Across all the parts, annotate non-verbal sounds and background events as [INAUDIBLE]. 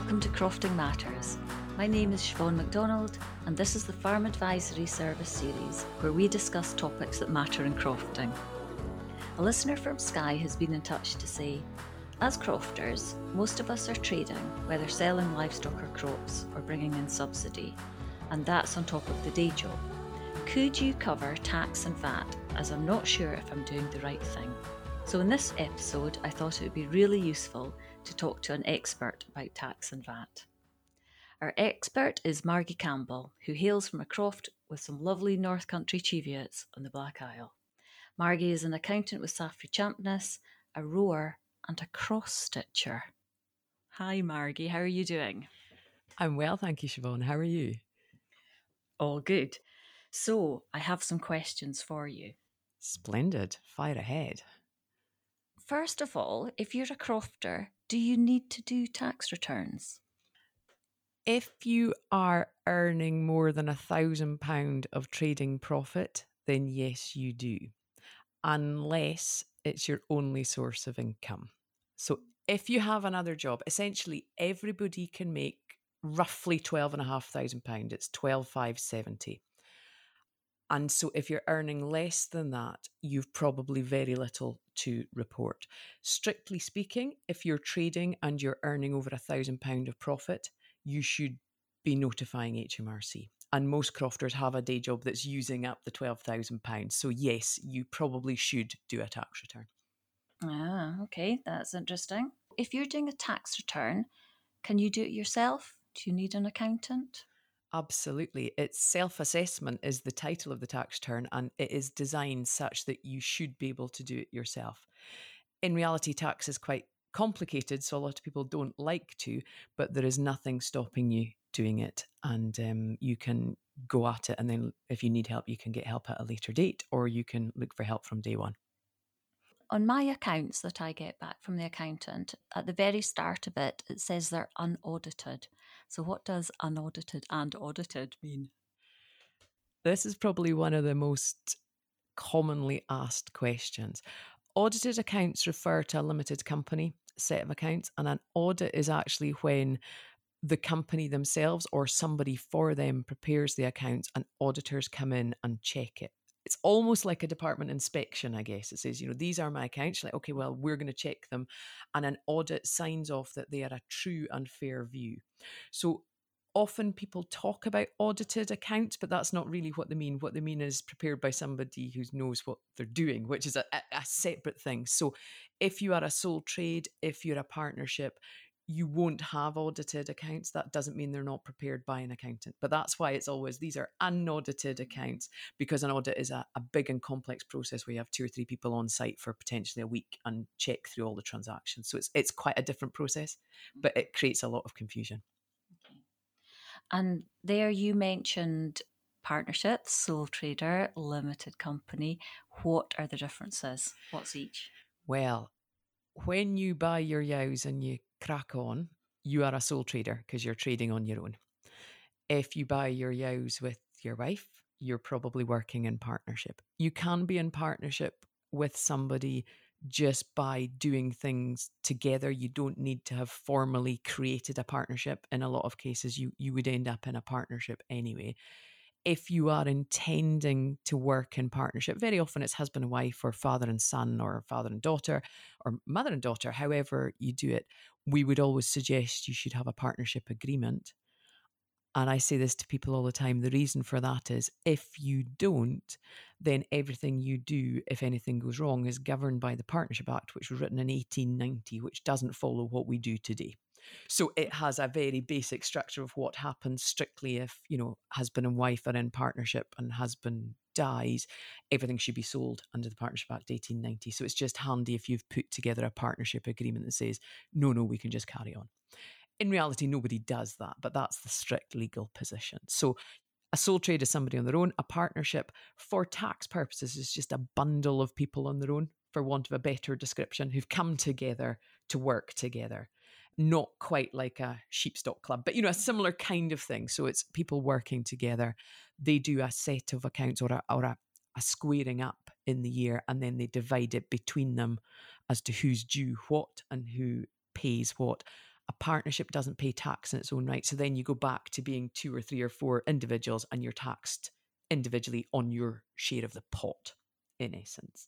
welcome to Crofting Matters. My name is Siobhan MacDonald, and this is the Farm Advisory Service series where we discuss topics that matter in crofting. A listener from Skye has been in touch to say, as crofters, most of us are trading, whether selling livestock or crops or bringing in subsidy, and that's on top of the day job. Could you cover tax and VAT, as I'm not sure if I'm doing the right thing? So, in this episode, I thought it would be really useful to talk to an expert about tax and VAT. Our expert is Margi Campbell, who hails from a croft with some lovely North Country Cheviots on the Black Isle. Margi is an accountant with Saffery Champness, a rower, and a cross stitcher. Hi, Margi, how are you doing? I'm well, thank you, Siobhan. How are you? All good. So, I have some questions for you. Splendid. Fire ahead. First of all, if you're a crofter, do you need to do tax returns? If you are earning more than a thousand pound of trading profit, then yes, you do, unless it's your only source of income. So if you have another job, essentially everybody can make roughly twelve and a half thousand pound. It's twelve five seventy. And so if you're earning less than that, you've probably very little to report. Strictly speaking, if you're trading and you're earning over a thousand pound of profit, you should be notifying HMRC. And most crofters have a day job that's using up the £12,000. So, yes, you probably should do a tax return. Ah, okay, that's interesting. If you're doing a tax return, can you do it yourself? Do you need an accountant? Absolutely. It's self assessment is the title of the tax return, and it is designed such that you should be able to do it yourself. In reality, tax is quite complicated, so a lot of people don't like to, but there is nothing stopping you doing it. And um, you can go at it, and then if you need help, you can get help at a later date, or you can look for help from day one on my accounts that I get back from the accountant, at the very start of it, it says they're unaudited. So, what does unaudited and audited mean? This is probably one of the most commonly asked questions. Audited accounts refer to a limited company set of accounts, and an audit is actually when the company themselves or somebody for them prepares the accounts and auditors come in and check it it's almost like a department inspection, I guess. It says, you know, these are my accounts. Like, okay, well, we're going to check them. And an audit signs off that they are a true and fair view. So often people talk about audited accounts, but that's not really what they mean. What they mean is prepared by somebody who knows what they're doing, which is a, a separate thing. So if you are a sole trade, if you're a partnership, you won't have audited accounts. That doesn't mean they're not prepared by an accountant. But that's why it's always these are unaudited accounts because an audit is a, a, big and complex process where you have two or three people on site for potentially a week and check through all the transactions. So it's it's quite a different process, mm. but it creates a lot of confusion. Okay. And there you mentioned partnerships, sole trader, limited company. What are the differences? What's each? Well, when you buy your yows and you crack on, you are a sole trader because you're trading on your own. If you buy your yows with your wife, you're probably working in partnership. You can be in partnership with somebody just by doing things together. You don't need to have formally created a partnership. In a lot of cases, you, you would end up in a partnership anyway if you are intending to work in partnership, very often it's husband and wife or father and son or father and daughter or mother and daughter, however you do it, we would always suggest you should have a partnership agreement. And I say this to people all the time. The reason for that is if you don't, then everything you do, if anything goes wrong, is governed by the Partnership Act, which was written in 1890, which doesn't follow what we do today. So it has a very basic structure of what happens strictly if, you know, husband and wife are in partnership and husband dies, everything should be sold under the Partnership Act 1890. So it's just handy if you've put together a partnership agreement that says, no, no, we can just carry on. In reality, nobody does that, but that's the strict legal position. So a sole trade is somebody on their own. A partnership, for tax purposes, is just a bundle of people on their own, for want of a better description, who've come together to work together. Not quite like a sheepstock club, but you know, a mm. similar kind of thing. So it's people working together. They do a set of accounts or a, or a, a squaring up in the year, and then they divide it between them as to who's due what and who pays what A partnership doesn't pay tax in its own right. So then you go back to being two or three or four individuals and you're taxed individually on your share of the pot, in essence.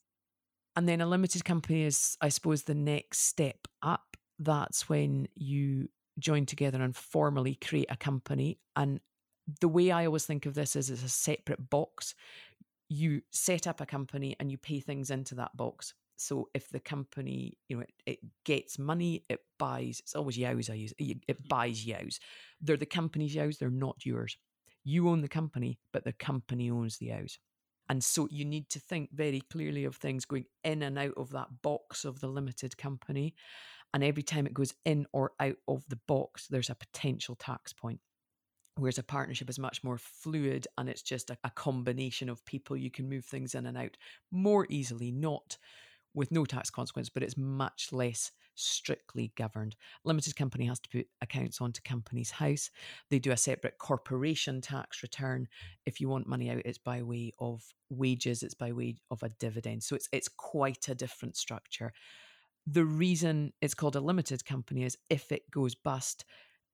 And then a limited company is, I suppose, the next step up. That's when you join together and formally create a company. And the way I always think of this is as a separate box. You set up a company and you pay things into that box. So if the company, you know, it, it gets money, it buys. It's always yows I use. It mm-hmm. buys yows. They're the company's yows. They're not yours. You own the company, but the company owns the yows. And so you need to think very clearly of things going in and out of that box of the limited company. And every time it goes in or out of the box, there's a potential tax point. Whereas a partnership is much more fluid and it's just a, a combination of people. You can move things in and out more easily, not with no tax consequence, but it's much less strictly governed. Limited company has to put accounts onto Companies House. They do a separate corporation tax return. If you want money out, it's by way of wages, it's by way of a dividend. So it's it's quite a different structure. The reason it's called a limited company is if it goes bust,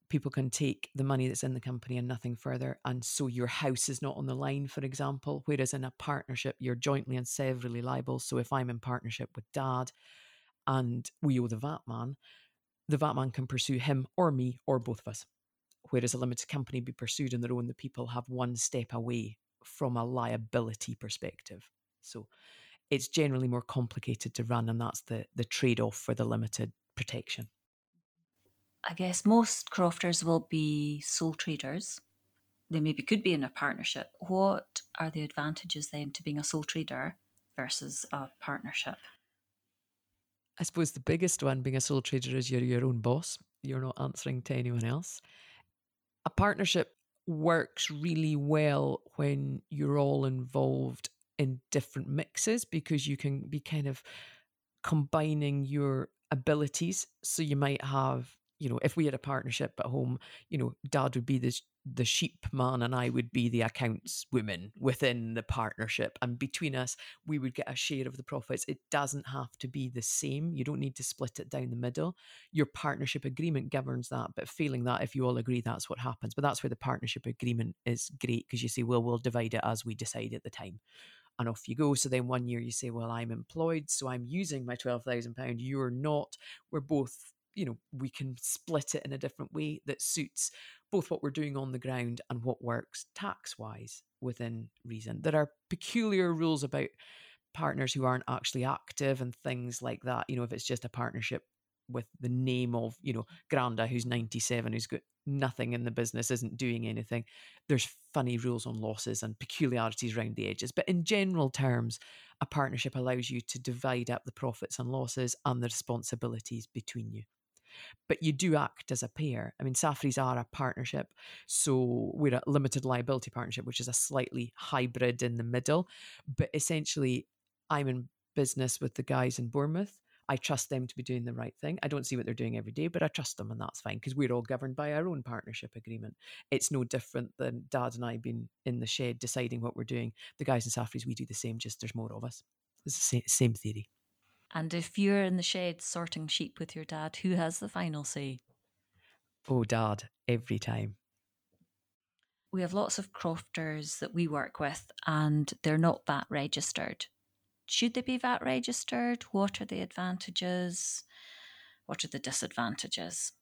people can take the money that's in the company and nothing further. And so your house is not on the line, for example. Whereas in a partnership, you're jointly and severally liable. So if I'm in partnership with dad and we owe the VAT man, the VAT man can pursue him or me or both of us. Whereas a limited company be pursued on their own, the people have one step away from a liability perspective. So it's generally more complicated to run, and that's the the trade off for the limited protection. I guess most crofters will be sole traders. They maybe could be in a partnership. What are the advantages then to being a sole trader versus a partnership? I suppose the biggest one being a sole trader is you're your own boss. You're not answering to anyone else. A partnership works really well when you're all involved in different mixes because you can be kind of combining your abilities. So you might have you know, if we had a partnership at home, you know, dad would be the the sheep man and I would be the accounts woman within the partnership. And between us, we would get a share of the profits. It doesn't have to be the same. You don't need to split it down the middle. Your partnership agreement governs that. But failing that, if you all agree, that's what happens. But that's where the partnership agreement is great because you say, well, we'll divide it as we decide at the time and off you go. So then one year you say, well, I'm employed, so I'm using my £12,000. You're not. We're both you know we can split it in a different way that suits both what we're doing on the ground and what works tax wise within reason there are peculiar rules about partners who aren't actually active and things like that you know if it's just a partnership with the name of you know granda who's 97 who's got nothing in the business isn't doing anything there's funny rules on losses and peculiarities around the edges but in general terms a partnership allows you to divide up the profits and losses and the responsibilities between you but you do act as a pair. I mean, Safferys are a partnership, so we're a limited liability partnership, which is a slightly hybrid in the middle. But essentially, I'm in business with the guys in Bournemouth. I trust them to be doing the right thing. I don't see what they're doing every day, but I trust them, and that's fine because we're all governed by our own partnership agreement. It's no different than Dad and I being in the shed deciding what we're doing. The guys in Safferys, we do the same, just there's more of us. It's the same theory. And if you're in the shed sorting sheep with your dad, who has the final say? Oh, dad, every time. We have lots of crofters that we work with, and they're not VAT registered. Should they be VAT registered? What are the advantages? What are the disadvantages?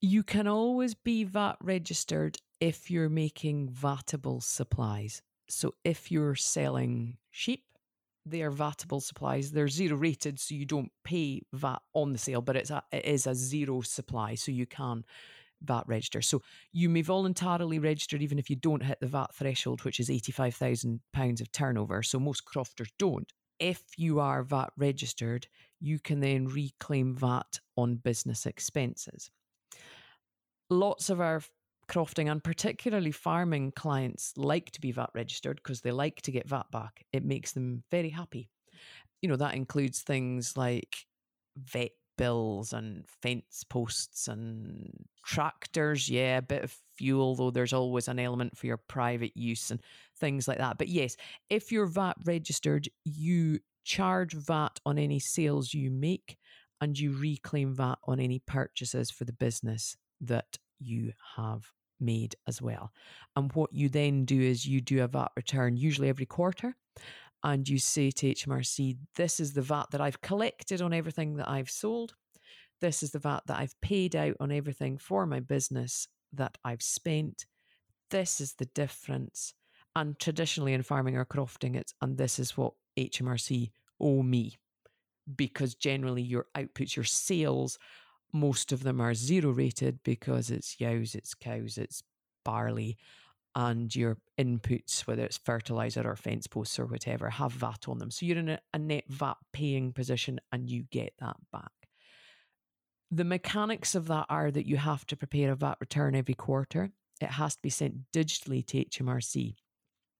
You can always be VAT registered if you're making VATable supplies. So if you're selling sheep, they are vatable supplies. They're zero rated, so you don't pay VAT on the sale, but it's a, it is a zero supply, so you can VAT register. So you may voluntarily register even if you don't hit the VAT threshold, which is £85,000 of turnover. So most crofters don't. If you are VAT registered, you can then reclaim VAT on business expenses. Lots of our crofting and particularly farming clients like to be VAT registered because they like to get VAT back. It makes them very happy. You know, that includes things like vet bills and fence posts and tractors. Yeah, a bit of fuel, though there's always an element for your private use and things like that. But yes, if you're VAT registered, you charge VAT on any sales you make and you reclaim VAT on any purchases for the business that you have made as well. And what you then do is you do a VAT return, usually every quarter, and you say to HMRC, This is the VAT that I've collected on everything that I've sold. This is the VAT that I've paid out on everything for my business that I've spent. This is the difference. And traditionally in farming or crofting, it's and this is what HMRC owe me. Because generally your outputs, your sales most of them are zero rated because it's yows, it's cows, it's barley, and your inputs, whether it's fertilizer or fence posts or whatever, have VAT on them. So you're in a, net VAT paying position and you get that back. The mechanics of that are that you have to prepare a VAT return every quarter. It has to be sent digitally to HMRC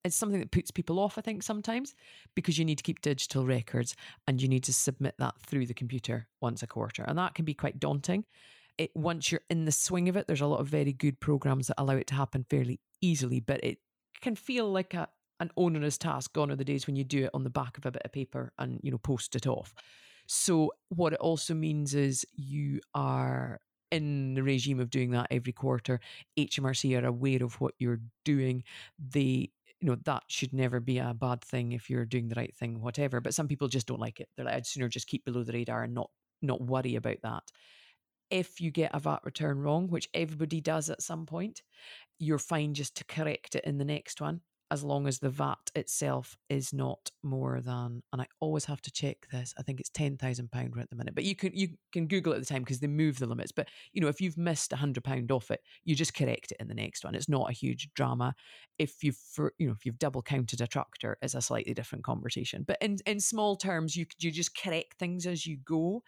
it's something that puts people off, I think, sometimes because you need to keep digital records and you need to submit that through the computer once a quarter. And that can be quite daunting. It, once you're in the swing of it, there's a lot of very good programs that allow it to happen fairly easily, but it can feel like a, an onerous task. Gone are the days when you do it on the back of a bit of paper and, you know, post it off. So what it also means is you are in the regime of doing that every quarter. HMRC are aware of what you're doing. They you know that should never be a bad thing if you're doing the right thing whatever but some people just don't like it they're like i'd sooner just keep below the radar and not not worry about that if you get a vat return wrong which everybody does at some point you're fine just to correct it in the next one as long as the VAT itself is not more than, and I always have to check this. I think it's ten thousand pound at the minute, but you can you can Google at the time because they move the limits. But you know, if you've missed a hundred pound off it, you just correct it in the next one. It's not a huge drama. If you've for, you know if you've double counted a tractor, it's a slightly different conversation. But in in small terms, you you just correct things as you go.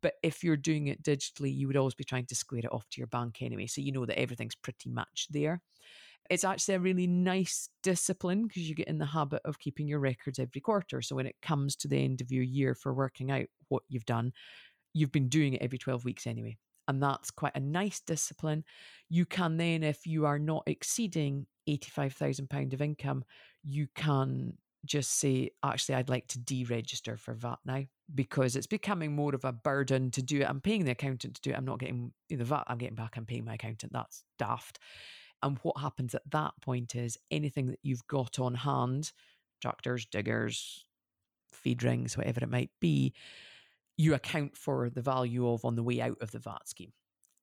But if you're doing it digitally, you would always be trying to square it off to your bank anyway, so you know that everything's pretty much there it's actually a really nice discipline because you get in the habit of keeping your records every quarter. So when it comes to the end of your year for working out what you've done, you've been doing it every 12 weeks anyway. And that's quite a nice discipline. You can then, if you are not exceeding £85,000 of income, you can just say, actually, I'd like to deregister for VAT now because it's becoming more of a burden to do it. I'm paying the accountant to do it. I'm not getting the VAT I'm getting back. I'm paying my accountant. That's daft. And what happens at that point is anything that you've got on hand, tractors, diggers, feed rings, whatever it might be, you account for the value of on the way out of the VAT scheme.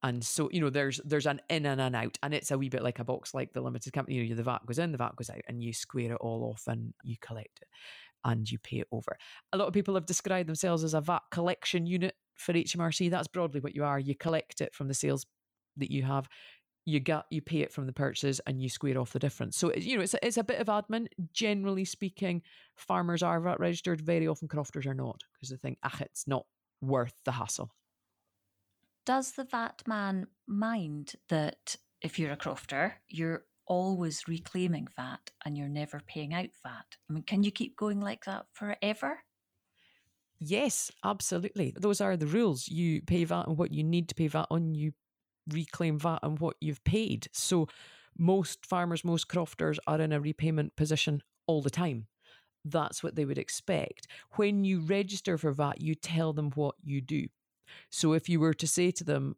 And so, you know, there's there's an in and an out, and it's a wee bit like a box like the limited company. You know, the VAT goes in, the VAT goes out, and you square it all off and you collect it and you pay it over. A lot of people have described themselves as a VAT collection unit for HMRC. That's broadly what you are. You collect it from the sales that you have you get you pay it from the purchases and you square off the difference. So you know it's a, it's a bit of admin. Generally speaking, farmers are VAT registered. Very often, crofters are not because they think, ah, it's not worth the hassle. Does the VAT man mind that if you're a crofter, you're always reclaiming VAT and you're never paying out VAT? I mean, can you keep going like that forever? Yes, absolutely. Those are the rules. You pay VAT on what you need to pay VAT on. You reclaim VAT on what you've paid. So most farmers, most crofters are in a repayment position all the time. That's what they would expect. When you register for VAT, you tell them what you do. So if you were to say to them,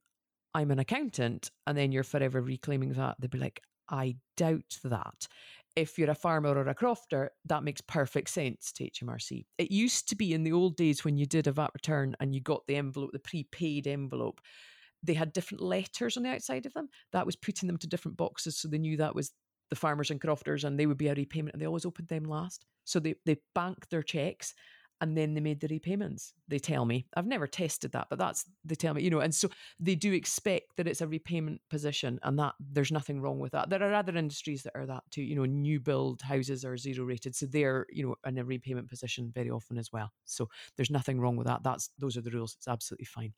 I'm an accountant, and then you're forever reclaiming VAT, they'd be like, I doubt that. If you're a farmer or a crofter, that makes perfect sense to HMRC. It used to be in the old days when you did a VAT return and you got the envelope, the prepaid envelope, they had different letters on the outside of them. That was putting them to different boxes so they knew that was the farmers and crofters and they would be a repayment and they always opened them last. So they, they banked their checks and then they made the repayments. They tell me. I've never tested that, but that's they tell me, you know, and so they do expect that it's a repayment position and that there's nothing wrong with that. There are other industries that are that too, you know, new build houses are zero rated. So they're, you know, in a repayment position very often as well. So there's nothing wrong with that. That's those are the rules. It's absolutely fine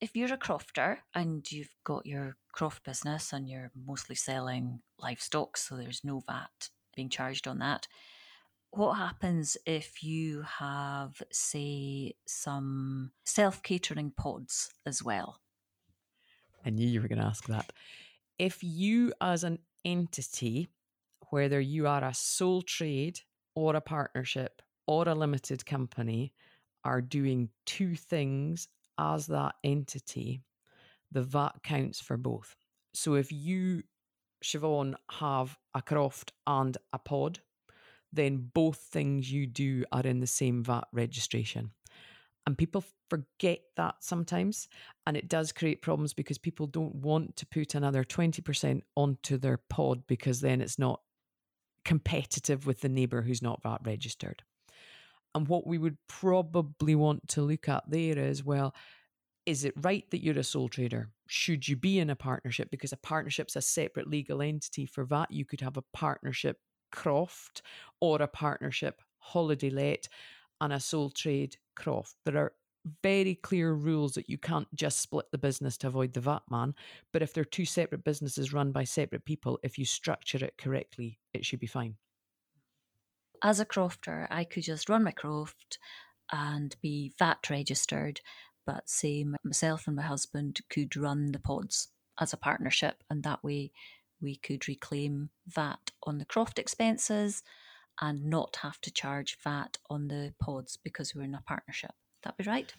if you're a crofter and you've got your croft business and you're mostly selling livestock, so there's no VAT being charged on that, what happens if you have, say, some self catering pods as well? I knew you were going to ask that. If you, as an entity, whether you are a sole trade or a partnership or a limited company, are doing two things as that entity, the VAT counts for both. So if you, Siobhan, have a croft and a pod, then both things you do are in the same VAT registration. And people forget that sometimes. And it does create problems because people don't want to put another 20% onto their pod because then it's not competitive with the neighbour who's not VAT registered. And what we would probably want to look at there is well, is it right that you're a sole trader? Should you be in a partnership? Because a partnership's a separate legal entity. For VAT, you could have a partnership croft or a partnership holiday let and a sole trade croft. There are very clear rules that you can't just split the business to avoid the VAT man. But if they're two separate businesses run by separate people, if you structure it correctly, it should be fine. As a crofter, I could just run my croft and be VAT registered, but say myself and my husband could run the pods as a partnership, and that way we could reclaim VAT on the croft expenses and not have to charge VAT on the pods because we're in a partnership. That be right?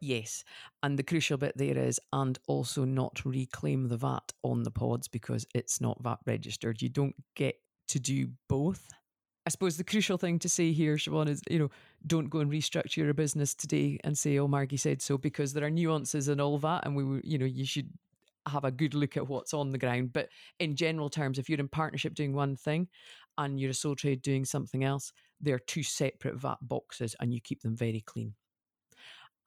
Yes. And the crucial bit there is, and also not reclaim the VAT on the pods because it's not VAT registered. You don't get to do both. I suppose the crucial thing to say here, Siobhan, is you know, don't go and restructure your business today and say, "Oh, Margi said so," because there are nuances and all that, and we, you know, you should have a good look at what's on the ground. But in general terms, if you're in partnership doing one thing and you're a sole trade doing something else, they're two separate VAT boxes, and you keep them very clean.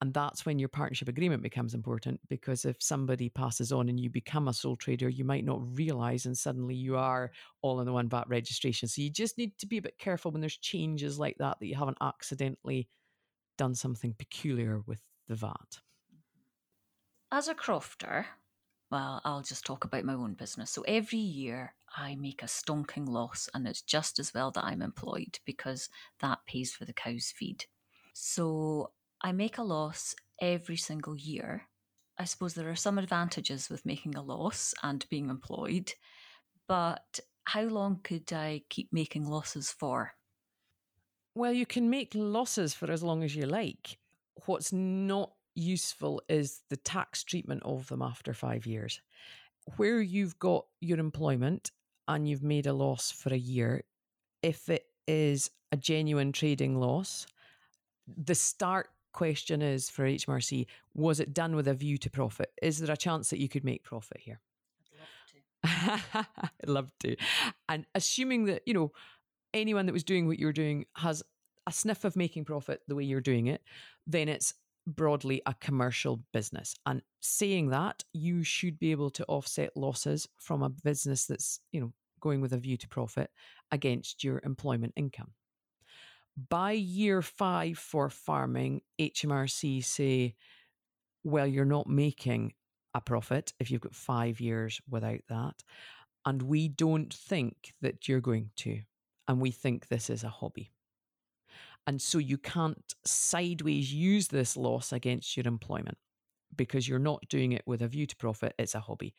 And that's when your partnership agreement becomes important because if somebody passes on and you become a sole trader, you might not realize and suddenly you are all in the one VAT registration. So you just need to be a bit careful when there's changes like that, that you haven't accidentally done something peculiar with the VAT. As a crofter, well, I'll just talk about my own business. So every year I make a stonking loss, and it's just as well that I'm employed because that pays for the cow's feed. So I make a loss every single year. I suppose there are some advantages with making a loss and being employed, but how long could I keep making losses for? Well, you can make losses for as long as you like. What's not useful is the tax treatment of them after five years. Where you've got your employment and you've made a loss for a year, if it is a genuine trading loss, the start question is for HMRC was it done with a view to profit? Is there a chance that you could make profit here? I'd love to. [LAUGHS] I'd love to. And assuming that, you know, anyone that was doing what you're doing has a sniff of making profit the way you're doing it, then it's broadly a commercial business. And saying that, you should be able to offset losses from a business that's, you know, going with a view to profit against your employment income. By year five for farming, HMRC say, well, you're not making a profit if you've got five years without that. And we don't think that you're going to. And we think this is a hobby. And so you can't sideways use this loss against your employment because you're not doing it with a view to profit. It's a hobby.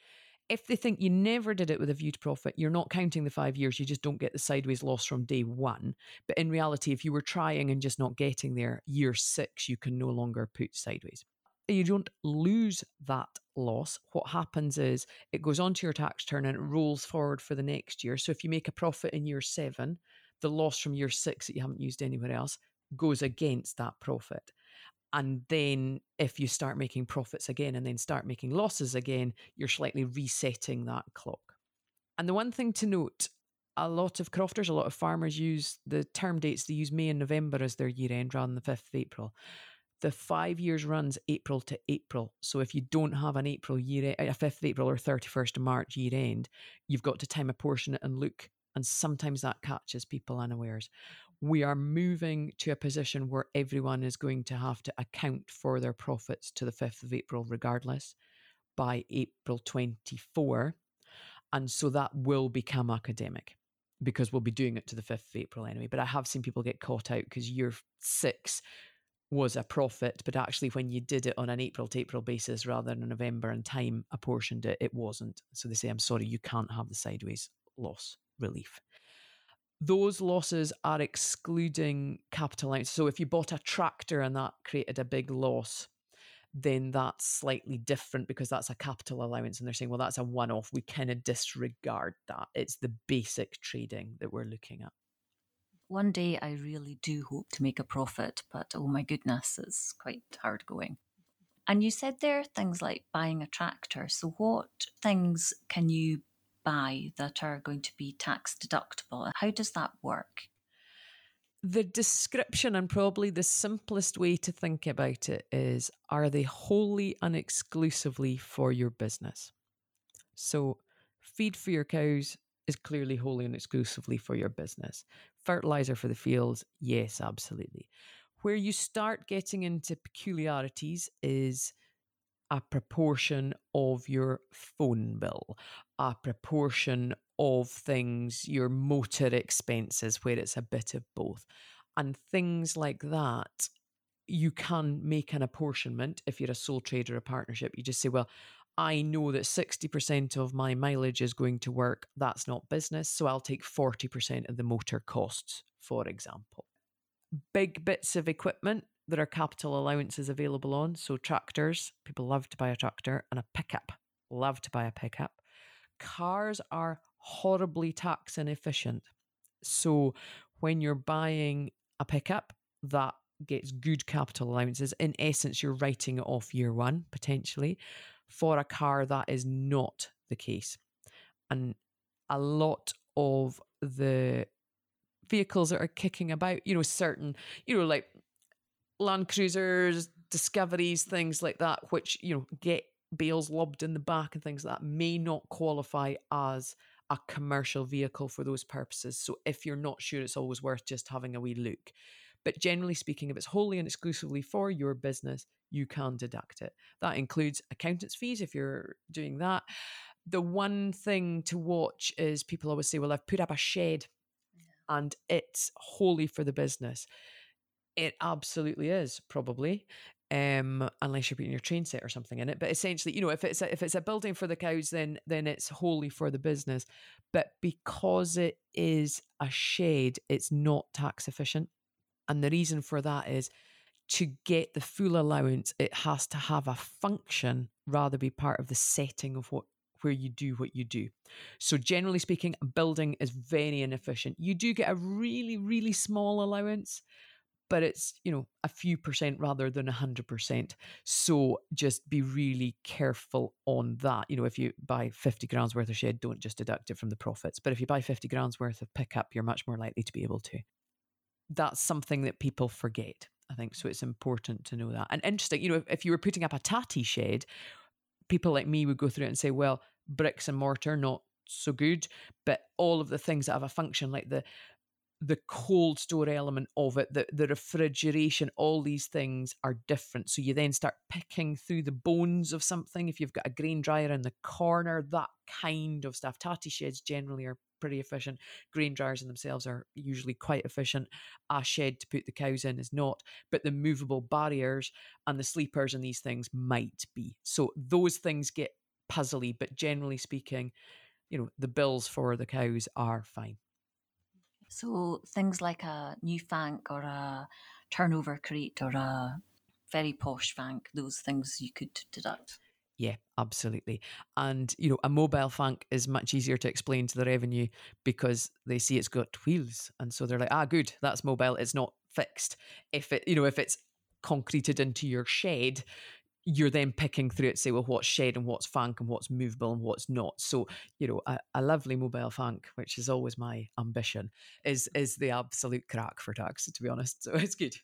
If they think you never did it with a view to profit, you're not counting the five years. You just don't get the sideways loss from day one. But in reality, if you were trying and just not getting there, year six, you can no longer put sideways. You don't lose that loss. What happens is it goes onto your tax return and it rolls forward for the next year. So if you make a profit in year seven, the loss from year six that you haven't used anywhere else goes against that profit. And then if you start making profits again and then start making losses again, you're slightly resetting that clock. And the one thing to note a lot of crofters, a lot of farmers use the term dates, they use May and November as their year end rather than the 5th of April. The five years runs April to April. So if you don't have an April year, a 5th of April or 31st of March year end, you've got to time apportion it and look and sometimes that catches people unawares. We are moving to a position where everyone is going to have to account for their profits to the 5th of April, regardless, by April 24. And so that will become academic because we'll be doing it to the 5th of April anyway. But I have seen people get caught out because year six was a profit, but actually, when you did it on an April to April basis rather than a November and time apportioned it, it wasn't. So they say, I'm sorry, you can't have the sideways loss relief. Those losses are excluding capital allowance. So if you bought a tractor and that created a big loss, then that's slightly different because that's a capital allowance. And they're saying, well, that's a one off. We kind of disregard that. It's the basic trading that we're looking at. One day I really do hope to make a profit, but oh my goodness, it's quite hard going. And you said there are things like buying a tractor. So, what things can you buy that are going to be tax deductible? How does that work? The description and probably the simplest way to think about it is are they wholly and exclusively for your business? So, feed for your cows is clearly wholly and exclusively for your business. Fertilizer for the fields, yes, absolutely. Where you start getting into peculiarities is a proportion of your phone bill, a proportion of things, your motor expenses, where it's a bit of both. And things like that, you can make an apportionment if you're a sole trader or a partnership. You just say, well, I know that 60% of my mileage is going to work. That's not business. So I'll take 40% of the motor costs, for example. Big bits of equipment, there are capital allowances available on. So tractors, people love to buy a tractor, and a pickup, love to buy a pickup. Cars are horribly tax inefficient. So when you're buying a pickup that gets good capital allowances, in essence, you're writing it off year one potentially. For a car, that is not the case. And a lot of the vehicles that are kicking about, you know, certain, you know, like Land Cruisers, Discoveries, things like that, which, you know, get bales lobbed in the back and things like that, may not qualify as a commercial vehicle for those purposes. So if you're not sure, it's always worth just having a wee look. But generally speaking, if it's wholly and exclusively for your business, you can deduct it. That includes accountant's fees if you're doing that. The one thing to watch is people always say, Well, I've put up a shed and it's wholly for the business. It absolutely is, probably um, unless you're putting your train set or something in it. But essentially, you know, if it's a, if it's a building for the cows, then then it's wholly for the business. But because it is a shed, it's not tax efficient, and the reason for that is to get the full allowance, it has to have a function rather be part of the setting of what where you do what you do. So generally speaking, a building is very inefficient. You do get a really really small allowance but it's you know a few percent rather than a hundred percent. So just be really careful on that. You know if you buy 50 grams worth of shed don't just deduct it from the profits but if you buy 50 grams worth of pickup you're much more likely to be able to. That's something that people forget i think so it's important to know that. And interesting you know if, if you were putting up a tatty shed people like me would go through it and say well bricks and mortar not so good. But all of the things that have a function like the the cold store element of it, the, the refrigeration, all these things are different. So you then start picking through the bones of something. If you've got a grain dryer in the corner, that kind of stuff. Tatty sheds generally are pretty efficient. Grain dryers in themselves are usually quite efficient. A shed to put the cows in is not, but the movable barriers and the sleepers and these things might be. So those things get puzzly, but generally speaking, you know, the bills for the cows are fine. So things like a new fank or a turnover crate or a very posh fank, those things you could deduct. Yeah, absolutely. And you know, a mobile fank is much easier to explain to the revenue because they see it's got wheels, and so they're like, ah, good, that's mobile. It's not fixed. If it, you know, if it's concreted into your shed, you're then picking through it, say, well, what's shed and what's fank and what's movable and what's not. So, you know, a, a, lovely mobile fank, which is always my ambition, is is the absolute crack for tax, to be honest. [LAUGHS] So it's good.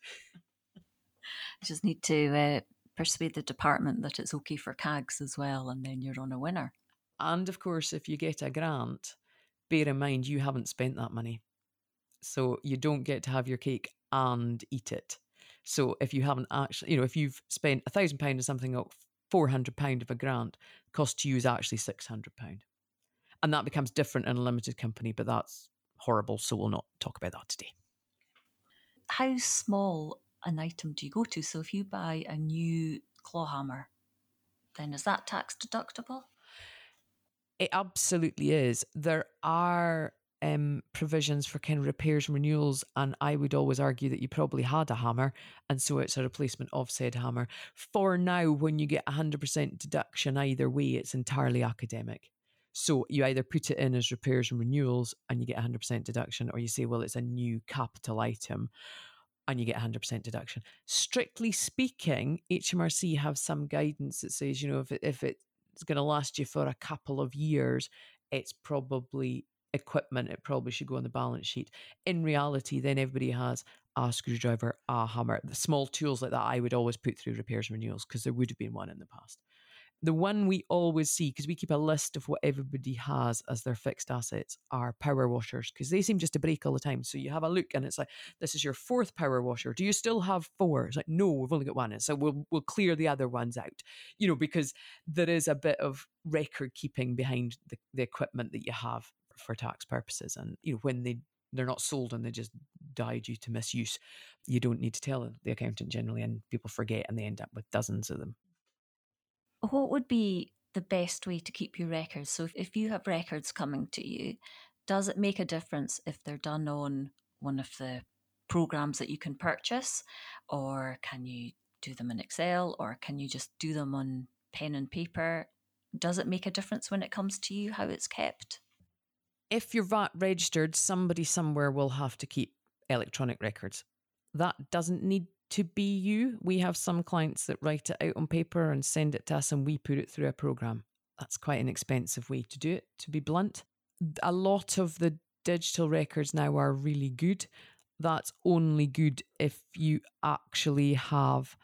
You just need to uh, persuade the department that it's okay for CAGs as well, and then you're on a winner. And of course, if you get a grant, bear in mind you haven't spent that money. So you don't get to have your cake and eat it. So if you haven't actually, you know, if you've spent a thousand pound on something like four hundred pound of a grant, cost to you is actually six hundred pound, and that becomes different in a limited company. But that's horrible, so we'll not talk about that today. How small an item do you go to? So if you buy a new claw hammer, then is that tax deductible? It absolutely is. There are um, provisions for kind of repairs and renewals, and I would always argue that you probably had a hammer, and so it's a replacement of said hammer. For now, when you get 100% deduction either way, it's entirely academic. So you either put it in as repairs and renewals and you get 100% deduction, or you say, well, it's a new capital item and you get 100% deduction. Strictly speaking, HMRC have some guidance that says, you know, if, it, if it's going to last you for a couple of years, it's probably equipment, it probably should go on the balance sheet. In reality, then everybody has a screwdriver, a hammer, the small tools like that. I would always put through repairs and renewals because there would have been one in the past the one we always see because we keep a list of what everybody has as their fixed assets are power washers because they seem just to break all the time. So you have a look and it's like, this is your fourth power washer. Do you still have four? It's like, no, we've only got one. so we'll we'll clear the other ones out, you know, because there is a bit of record keeping behind the, the equipment that you have for tax purposes. And you know, when they they're not sold and they just die due to misuse, you don't need to tell the accountant generally, and people forget and they end up with dozens of them what would be the best way to keep your records? So if, you have records coming to you, does it make a difference if they're done on one of the programs that you can purchase, or can you do them in Excel, or can you just do them on pen and paper? Does it make a difference when it comes to you how it's kept? If you're VAT registered, somebody somewhere will have to keep electronic records. That doesn't need to be you. We have some clients that write it out on paper and send it to us, and we put it through a program. That's quite an expensive way to do it, to be blunt. A lot of the digital records now are really good. That's only good if you actually have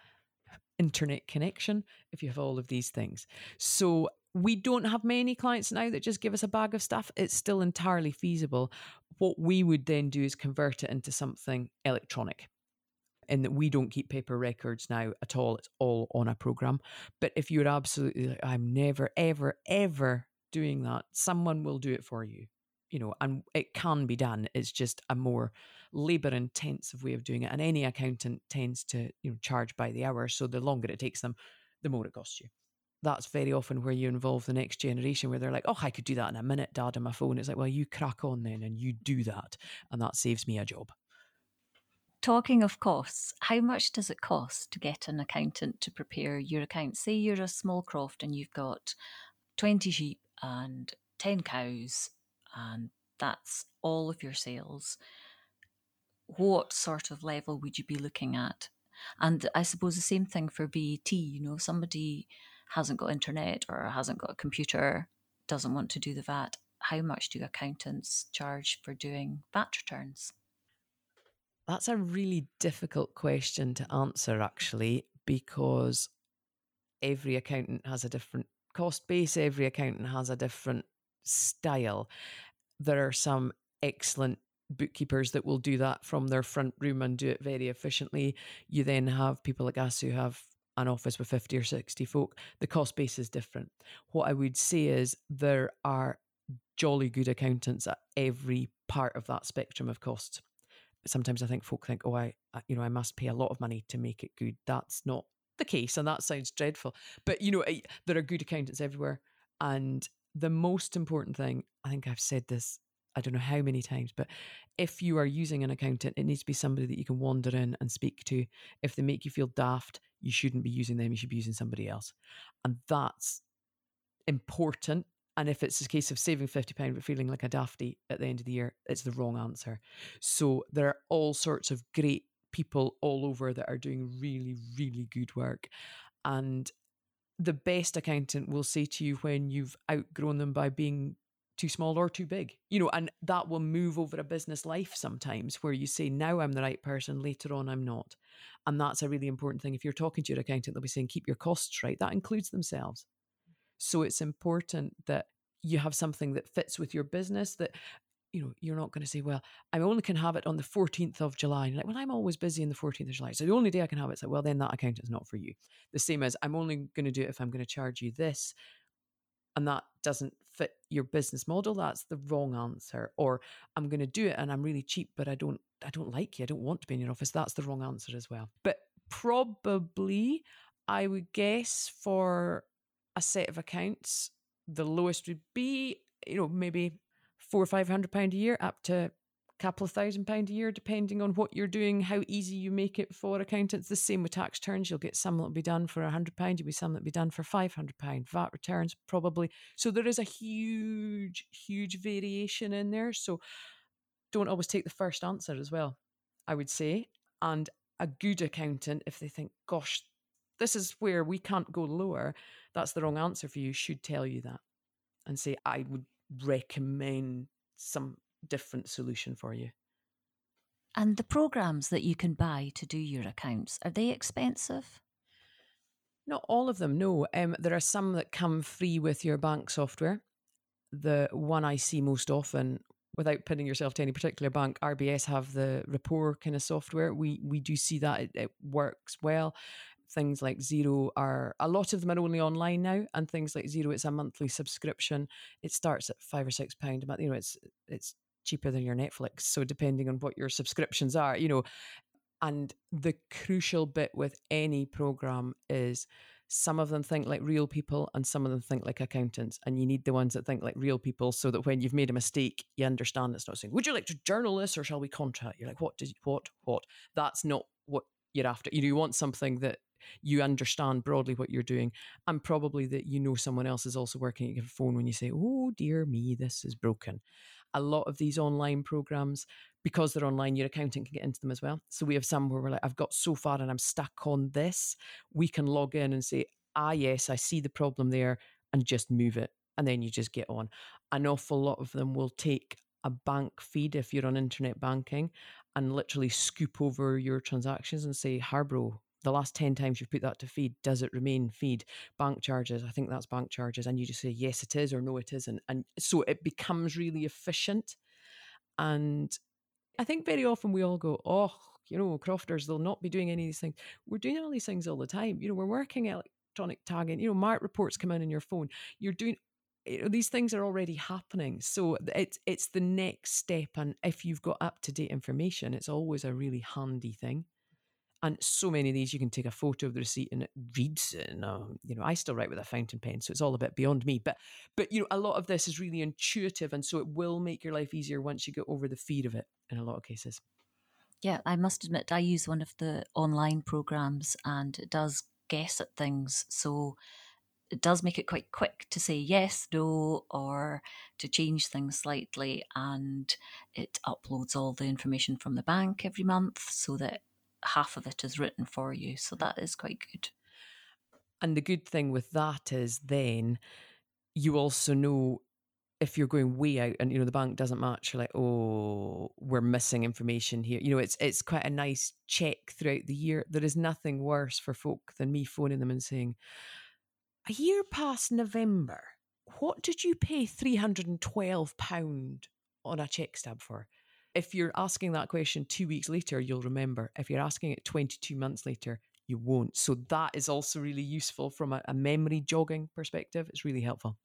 internet connection, if you have all of these things. So we don't have many clients now that just give us a bag of stuff. It's still entirely feasible. What we would then do is convert it into something electronic in that we don't keep paper records now at all. It's all on a program. But if you're absolutely I'm never, ever, ever doing that, someone will do it for you. You know, and it can be done. It's just a more labor intensive way of doing it. And any accountant tends to, you know, charge by the hour. So the longer it takes them, the more it costs you. That's very often where you involve the next generation where they're like, oh, I could do that in a minute, dad, on my phone. It's like, well, you crack on then and you do that. And that saves me a job. Talking of costs, how much does it cost to get an accountant to prepare your account? Say you're a small croft and you've got 20 sheep and 10 cows, and that's all of your sales. What sort of level would you be looking at? And I suppose the same thing for VAT. You know, somebody hasn't got internet or hasn't got a computer, doesn't want to do the VAT. How much do accountants charge for doing VAT returns? That's a really difficult question to answer, actually, because every accountant has a different cost base, every accountant has a different style. There are some excellent bookkeepers that will do that from their front room and do it very efficiently. You then have people like us who have an office with 50 or 60 folk. The cost base is different. What I would say is there are jolly good accountants at every part of that spectrum of costs sometimes I think folk think, oh, I, you know, I must pay a lot of money to make it good. That's not the case, and that sounds dreadful. But you know, there are good accountants everywhere, and the most important thing, I think I've said this, I don't know how many times, but if you are using an accountant, it needs to be somebody that you can wander in and speak to. If they make you feel daft, you shouldn't be using them. You should be using somebody else, and that's important and if it's a case of saving £50 but feeling like a dafty at the end of the year, it's the wrong answer. So there are all sorts of great people all over that are doing really, really good work. And the best accountant will say to you when you've outgrown them by being too small or too big, you know, and that will move over a business life sometimes where you say, now I'm the right person, later on I'm not. And that's a really important thing. If you're talking to your accountant, they'll be saying, keep your costs right. That includes themselves. So it's important that you have something that fits with your business that you know, you're not going to say, well, I only can have it on the 14th of July. And like, well, I'm always busy on the 14th of July. So the only day I can have it is like, well, then that account is not for you. The same as I'm only going to do it if I'm going to charge you this. And that doesn't fit your business model. That's the wrong answer. Or I'm going to do it and I'm really cheap, but I don't, I don't like you. I don't want to be in your office. That's the wrong answer as well. But probably I would guess for a set of accounts, the lowest would be, you know, maybe four or five hundred pound a year up to couple of thousand pound a year, depending on what you're doing, how easy you make it for accountants. The same with tax returns. You'll get some that'll be done for a hundred pound, you'll be some that'll be done for five hundred pound. VAT returns probably. So there is a huge, huge variation in there. So don't always take the first answer as well, I would say. And a good accountant, if they think, gosh, this is where we can't go lower, that's the wrong answer for you, should tell you that and say, I would recommend some different solution for you. And the programs that you can buy to do your accounts, are they expensive? Not all of them, no. Um, there are some that come free with your bank software. The one I see most often, without pinning yourself to any particular bank, RBS have the Rapport kind of software. We we do see that it, it works well things like Xero are a lot of them are only online now, and things like Xero, it's a monthly subscription. It starts at five or six pound a month. You know, it's it's cheaper than your Netflix. So depending on what your subscriptions are, you know, and the crucial bit with any program is some of them think like real people and some of them think like accountants. And you need the ones that think like real people so that when you've made a mistake, you understand it's not saying, Would you like to journal this or shall we contract? You're like, What did what, what? That's not what you're after. You know, you want something that you understand broadly what you're doing and probably that you know someone else is also working at your phone when you say, Oh dear me, this is broken a lot of these online programs, because they're online, your accountant can get into them as well. So we have some where we're like, I've got so far and I'm stuck on this. We can log in and say, ah, yes, I see the problem there, and just move it. And then you just get on. An awful lot of them will take a bank feed if you're on internet banking and literally scoop over your transactions and say, Harbro, the last 10 times you've put that to feed, does it remain feed? Bank charges, I think that's bank charges. And you just say, yes, it is, or no, it isn't. And so it becomes really efficient. And I think very often we all go, oh, you know, crofters, they'll not be doing any of these things. We're doing all these things all the time. You know, we're working electronic tagging, you know, MART reports come in on your phone. You're doing you know, these things are already happening. So it's it's the next step. And if you've got up to date information, it's always a really handy thing and so many of these you can take a photo of the receipt and it reads and um, you know i still write with a fountain pen so it's all a bit beyond me but but you know a lot of this is really intuitive and so it will make your life easier once you get over the fear of it in a lot of cases yeah i must admit i use one of the online programs and it does guess at things so it does make it quite quick to say yes, no, or to change things slightly. And it uploads all the information from the bank every month so that half of it is written for you. So that is quite good. And the good thing with that is then you also know if you're going way out and you know the bank doesn't match, you're like, oh, we're missing information here. You know, it's it's quite a nice check throughout the year. There is nothing worse for folk than me phoning them and saying, a year past November, what did you pay three hundred and twelve pound on a check stub for? If you're asking that question two weeks later, you'll remember. If you're asking it 22 months later, you won't. So that is also really useful from a, a memory jogging perspective. It's really helpful.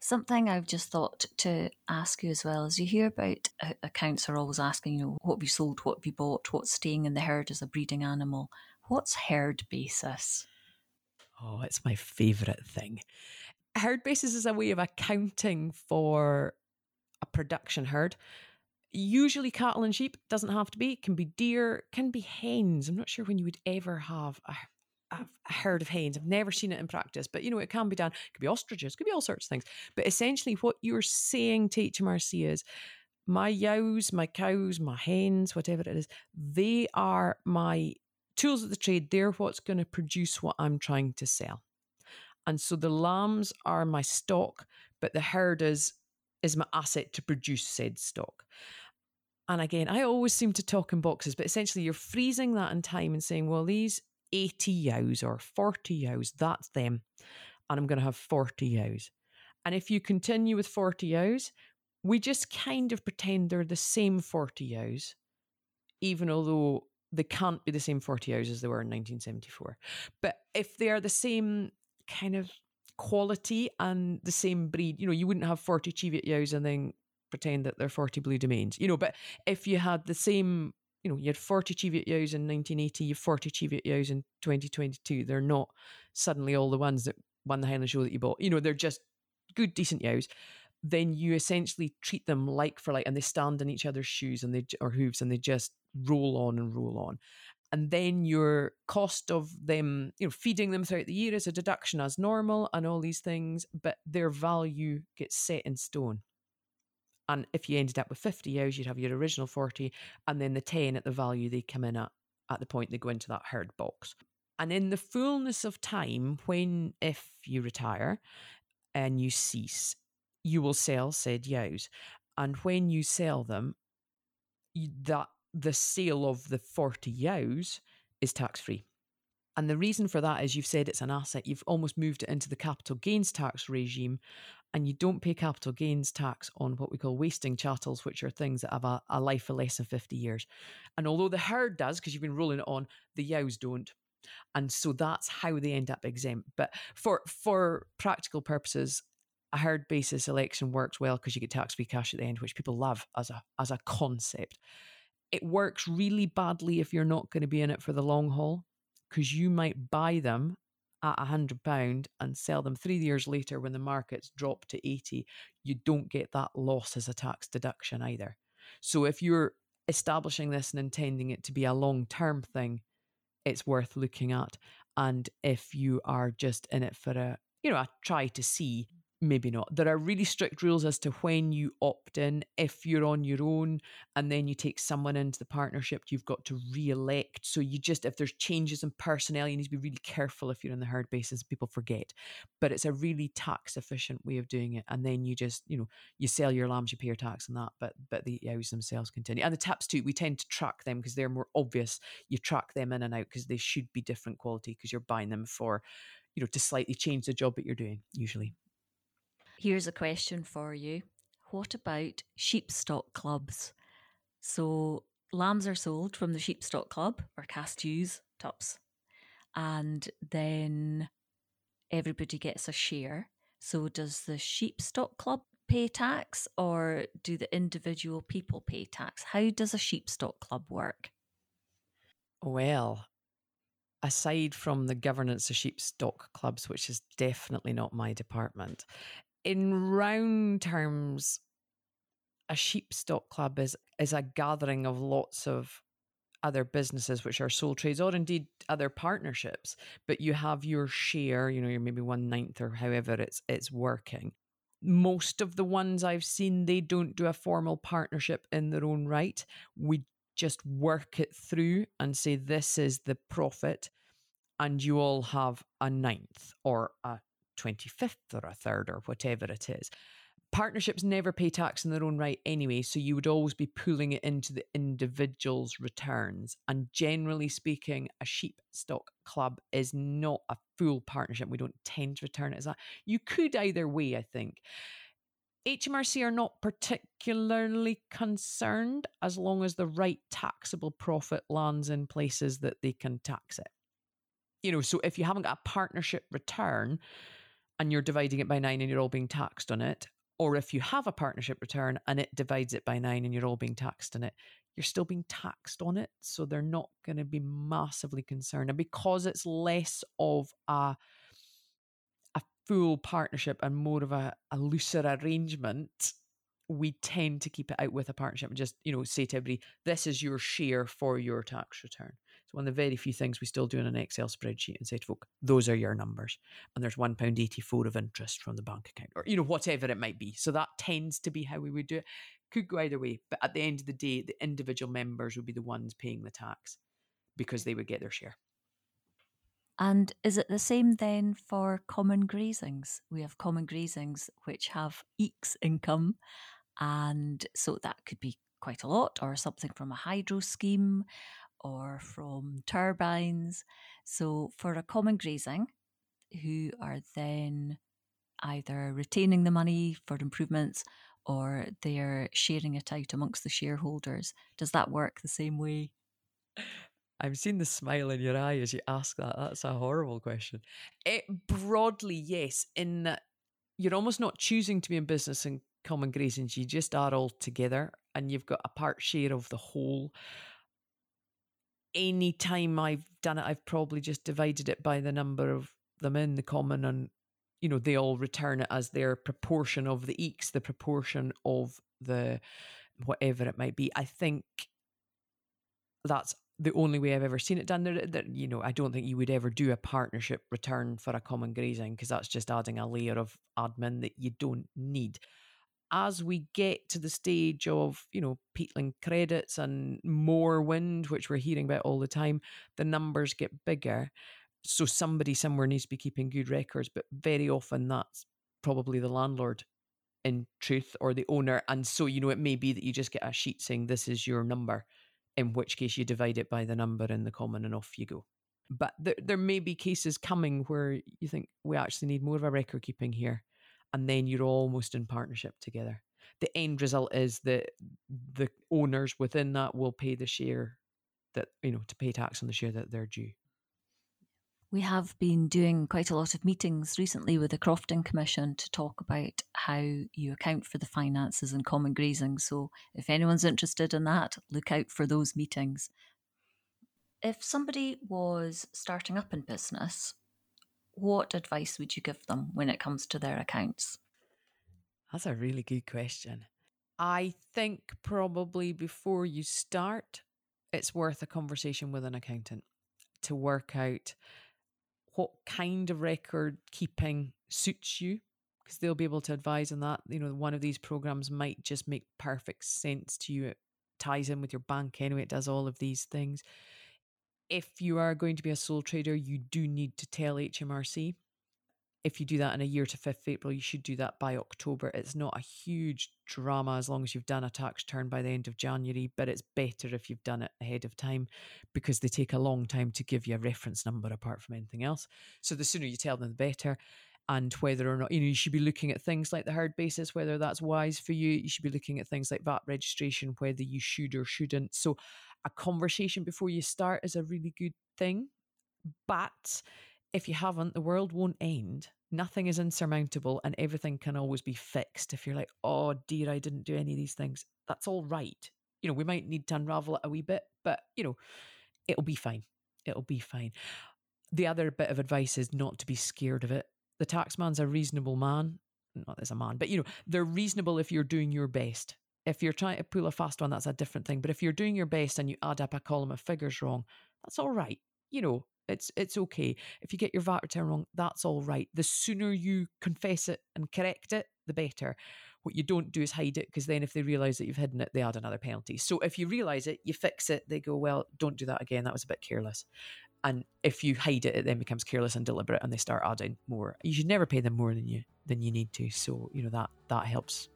Something I've just thought to ask you as well is you hear about uh, accounts are always asking, you know, what we sold, what we bought, what's staying in the herd as a breeding animal. What's herd basis? Oh, it's my favourite thing. Herd basis is a way of accounting for a production herd usually cattle and sheep doesn't have to be. It can be deer can be hens. I'm not sure when you would ever have a, a, herd of hens. I've never seen it in practice but you know it can be done. It could be ostriches it could be all sorts of things. But essentially what you're saying to hmrc is my yows my cows my hens whatever it is they are my tools of the trade. They're what's going to produce what i'm trying to sell. And so the lambs are my stock but the herd is is my asset to produce said stock and again, I always seem to talk in boxes, but essentially you're freezing that in time and saying, well, these 80 yows or 40 yows, that's them. And I'm going to have 40 yows. And if you continue with 40 yows, we just kind of pretend they're the same 40 yows, even although they can't be the same 40 yows as they were in 1974. But if they are the same kind of quality and the same breed, you know, you wouldn't have 40 Cheviot yows and then pretend that they're 40 Bleu du Maines, you know, but if you had the same, you know, you had 40 Cheviot yows in 1980, you have 40 Cheviot yows in 2022, they're not suddenly all the ones that won the Highland Show that you bought. You know, they're just good, decent yows. then you essentially treat them like for like, and they stand in each other's shoes and they or hooves, and they just roll on and roll on. And then your cost of them, you know, feeding them throughout the year is a deduction as normal, and all these things, but their value gets set in stone. And if you ended up with 50 ewes, you'd have your original 40 and then the 10 at the value they come in at at the point they go into that herd box. And in the fullness of time, when, if you retire and you cease, you will sell said ewes. And when you sell them, that the sale of the 40 ewes is tax free. And the reason for that is you've said it's an asset, you've almost moved it into the capital gains tax regime, and you don't pay capital gains tax on what we call wasting chattels, which are things that have a, a life of less than 50 years. And although the herd does, because you've been rolling it on, the yows don't. And so that's how they end up exempt. But for for practical purposes, a herd basis election works well because you get tax free cash at the end, which people love as a as a concept. It works really badly if you're not going to be in it for the long haul because you might buy them at a hundred pound and sell them three years later when the markets drop to 80 you don't get that loss as a tax deduction either. So if you're establishing this and intending it to be a long term thing it's worth looking at. And if you are just in it for a you know a try to see maybe not. There are really strict rules as to when you opt in. If you're on your own and then you take someone into the partnership, you've got to re-elect. So you just, if there's changes in personnel, you need to be really careful if you're in the herd basis. People forget, but it's a really tax efficient way of doing it. And then you just, you know, you sell your lambs, you pay your tax on that, but but the ewes themselves continue. And the tups too, we tend to track them because they're more obvious. You track them in and out because they should be different quality because you're buying them for, you know, to slightly change the job that you're doing usually. Here's a question for you. What about sheep stock clubs? So lambs are sold from the sheep stock club or cast ewes, and then everybody gets a share. So does the sheep stock club pay tax or do the individual people pay tax? How does a sheep stock club work? Well, aside from the governance of sheep stock clubs, which is definitely not my department, in round terms, a sheep stock club is is a gathering of lots of other businesses which are sole trades or indeed other partnerships but you have your share you know you're maybe one ninth or however it's it's working. Most of the ones i've seen they don't do a formal partnership in their own right. We just work it through and say this is the profit and you all have a ninth or a 25th or a third or whatever it is. Partnerships never pay tax in their own right anyway, so you would always be pulling it into the individual's returns. And generally speaking, a sheep stock club is not a full partnership. We don't tend to return it as that. You could either way, I think. HMRC are not particularly concerned as long as the right taxable profit lands in places that they can tax it. You know, so if you haven't got a partnership return, and you're dividing it by nine and you're all being taxed on it, or if you have a partnership return and it divides it by nine and you're all being taxed on it, you're still being taxed on it. So they're not going to be massively concerned. And because it's less of a a full partnership and more of a, a looser arrangement, we tend to keep it out with a partnership and just, you know, say to everybody, this is your share for your tax return. It's one of the very few things we still do in an Excel spreadsheet and say to folk, those are your numbers. And there's £1.84 of interest from the bank account, or, you know, whatever it might be. So that tends to be how we would do it. Could go either way. But at the end of the day, the individual members would be the ones paying the tax because they would get their share. And is it the same then for common grazings? We have common grazings which have AECS income. And so that could be quite a lot, or something from a hydro scheme, or from turbines. So, for a common grazing, who are then either retaining the money for improvements or they're sharing it out amongst the shareholders, does that work the same way? I'm seeing the smile in your eye as you ask that. That's a horrible question. It, eh, broadly, yes, in that you're almost not choosing to be in business in common grazings, you just are all together and you've got a part share of the whole any time I've done it, I've probably just divided it by the number of them in the common and you know, they all return it as their proportion of the AECs, the proportion of the whatever it might be. I think that's the only way I've ever seen it done. There, that you know, I don't think you would ever do a partnership return for a common grazing because that's just adding a layer of admin that you don't need. As we get to the stage of, you know, peatland credits and more wind, which we're hearing about all the time, the numbers get bigger. So somebody somewhere needs to be keeping good records, but very often that's probably the landlord in truth or the owner. And so, you know, it may be that you just get a sheet saying this is your number in which case you divide it by the number in the common and off you go. But there, there may be cases coming where you think we actually need more of a record keeping here, and then you're almost in partnership together. The end result is that the owners within that will pay the share that, you know, to pay tax on the share that they're due. We have been doing quite a lot of meetings recently with the Crofting Commission to talk about how you account for the finances in common grazing. So, if anyone's interested in that, look out for those meetings. If somebody was starting up in business, what advice would you give them when it comes to their accounts? That's a really good question. I think probably before you start, it's worth a conversation with an accountant to work out what kind of record keeping suits you because they'll be able to advise on that. You know, one of these programs might just make perfect sense to you. It ties in with your bank anyway, it does all of these things. If you are going to be a sole trader, you do need to tell HMRC if you do that in a year to 5th April, you should do that by October. It's not a huge drama as long as you've done a tax return by the end of January, but it's better if you've done it ahead of time because they take a long time to give you a reference number apart from anything else. So the sooner you tell them, the better. And whether or not, you know, you should be looking at things like the herd basis, whether that's wise for you. You should be looking at things like VAT registration, whether you should or shouldn't. So a conversation before you start is a really good thing. But if you haven't, the world won't end nothing is insurmountable and everything can always be fixed. If you're like, oh dear, I didn't do any of these things, that's all right. You know, we might need to unravel it a wee bit, but you know, it'll be fine. It'll be fine. The other bit of advice is not to be scared of it. The taxman's a reasonable man. Not as a man, but you know, they're reasonable if you're doing your best. If you're trying to pull a fast one, that's a different thing. But if you're doing your best and you add up a column of figures wrong, that's all right. You know, it's it's okay. If you get your VAT return wrong, that's all right. The sooner you confess it and correct it, the better. What you don't do is hide it because then if they realise that you've hidden it, they add another penalty. So if you realise it, you fix it, they go, Well, don't do that again. That was a bit careless. And if you hide it, it then becomes careless and deliberate and they start adding more. You should never pay them more than you than you need to. So, you know, that that helps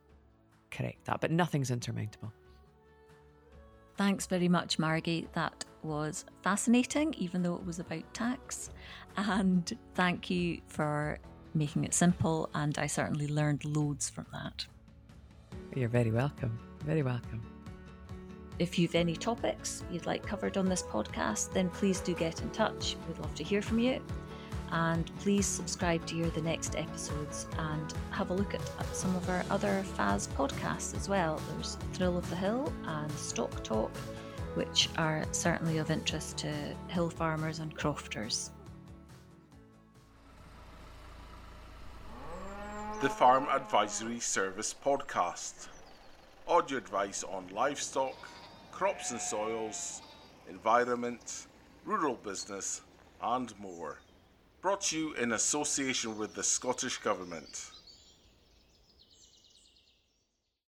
correct that. But nothing's insurmountable. Thanks very much, Margi. That was fascinating, even though it was about tax. And thank you for making it simple. And I certainly learned loads from that. You're very welcome. Very welcome. If you've any topics you'd like covered on this podcast, then please do get in touch. We'd love to hear from you. And please subscribe to hear the next episodes and have a look at some of our other FAS podcasts as well. There's Thrill of the Hill and Stock Talk, which are certainly of interest to hill farmers and crofters. The Farm Advisory Service Podcast. Audio advice on livestock, crops and soils, environment, rural business, and more brought to you in association with the Scottish Government.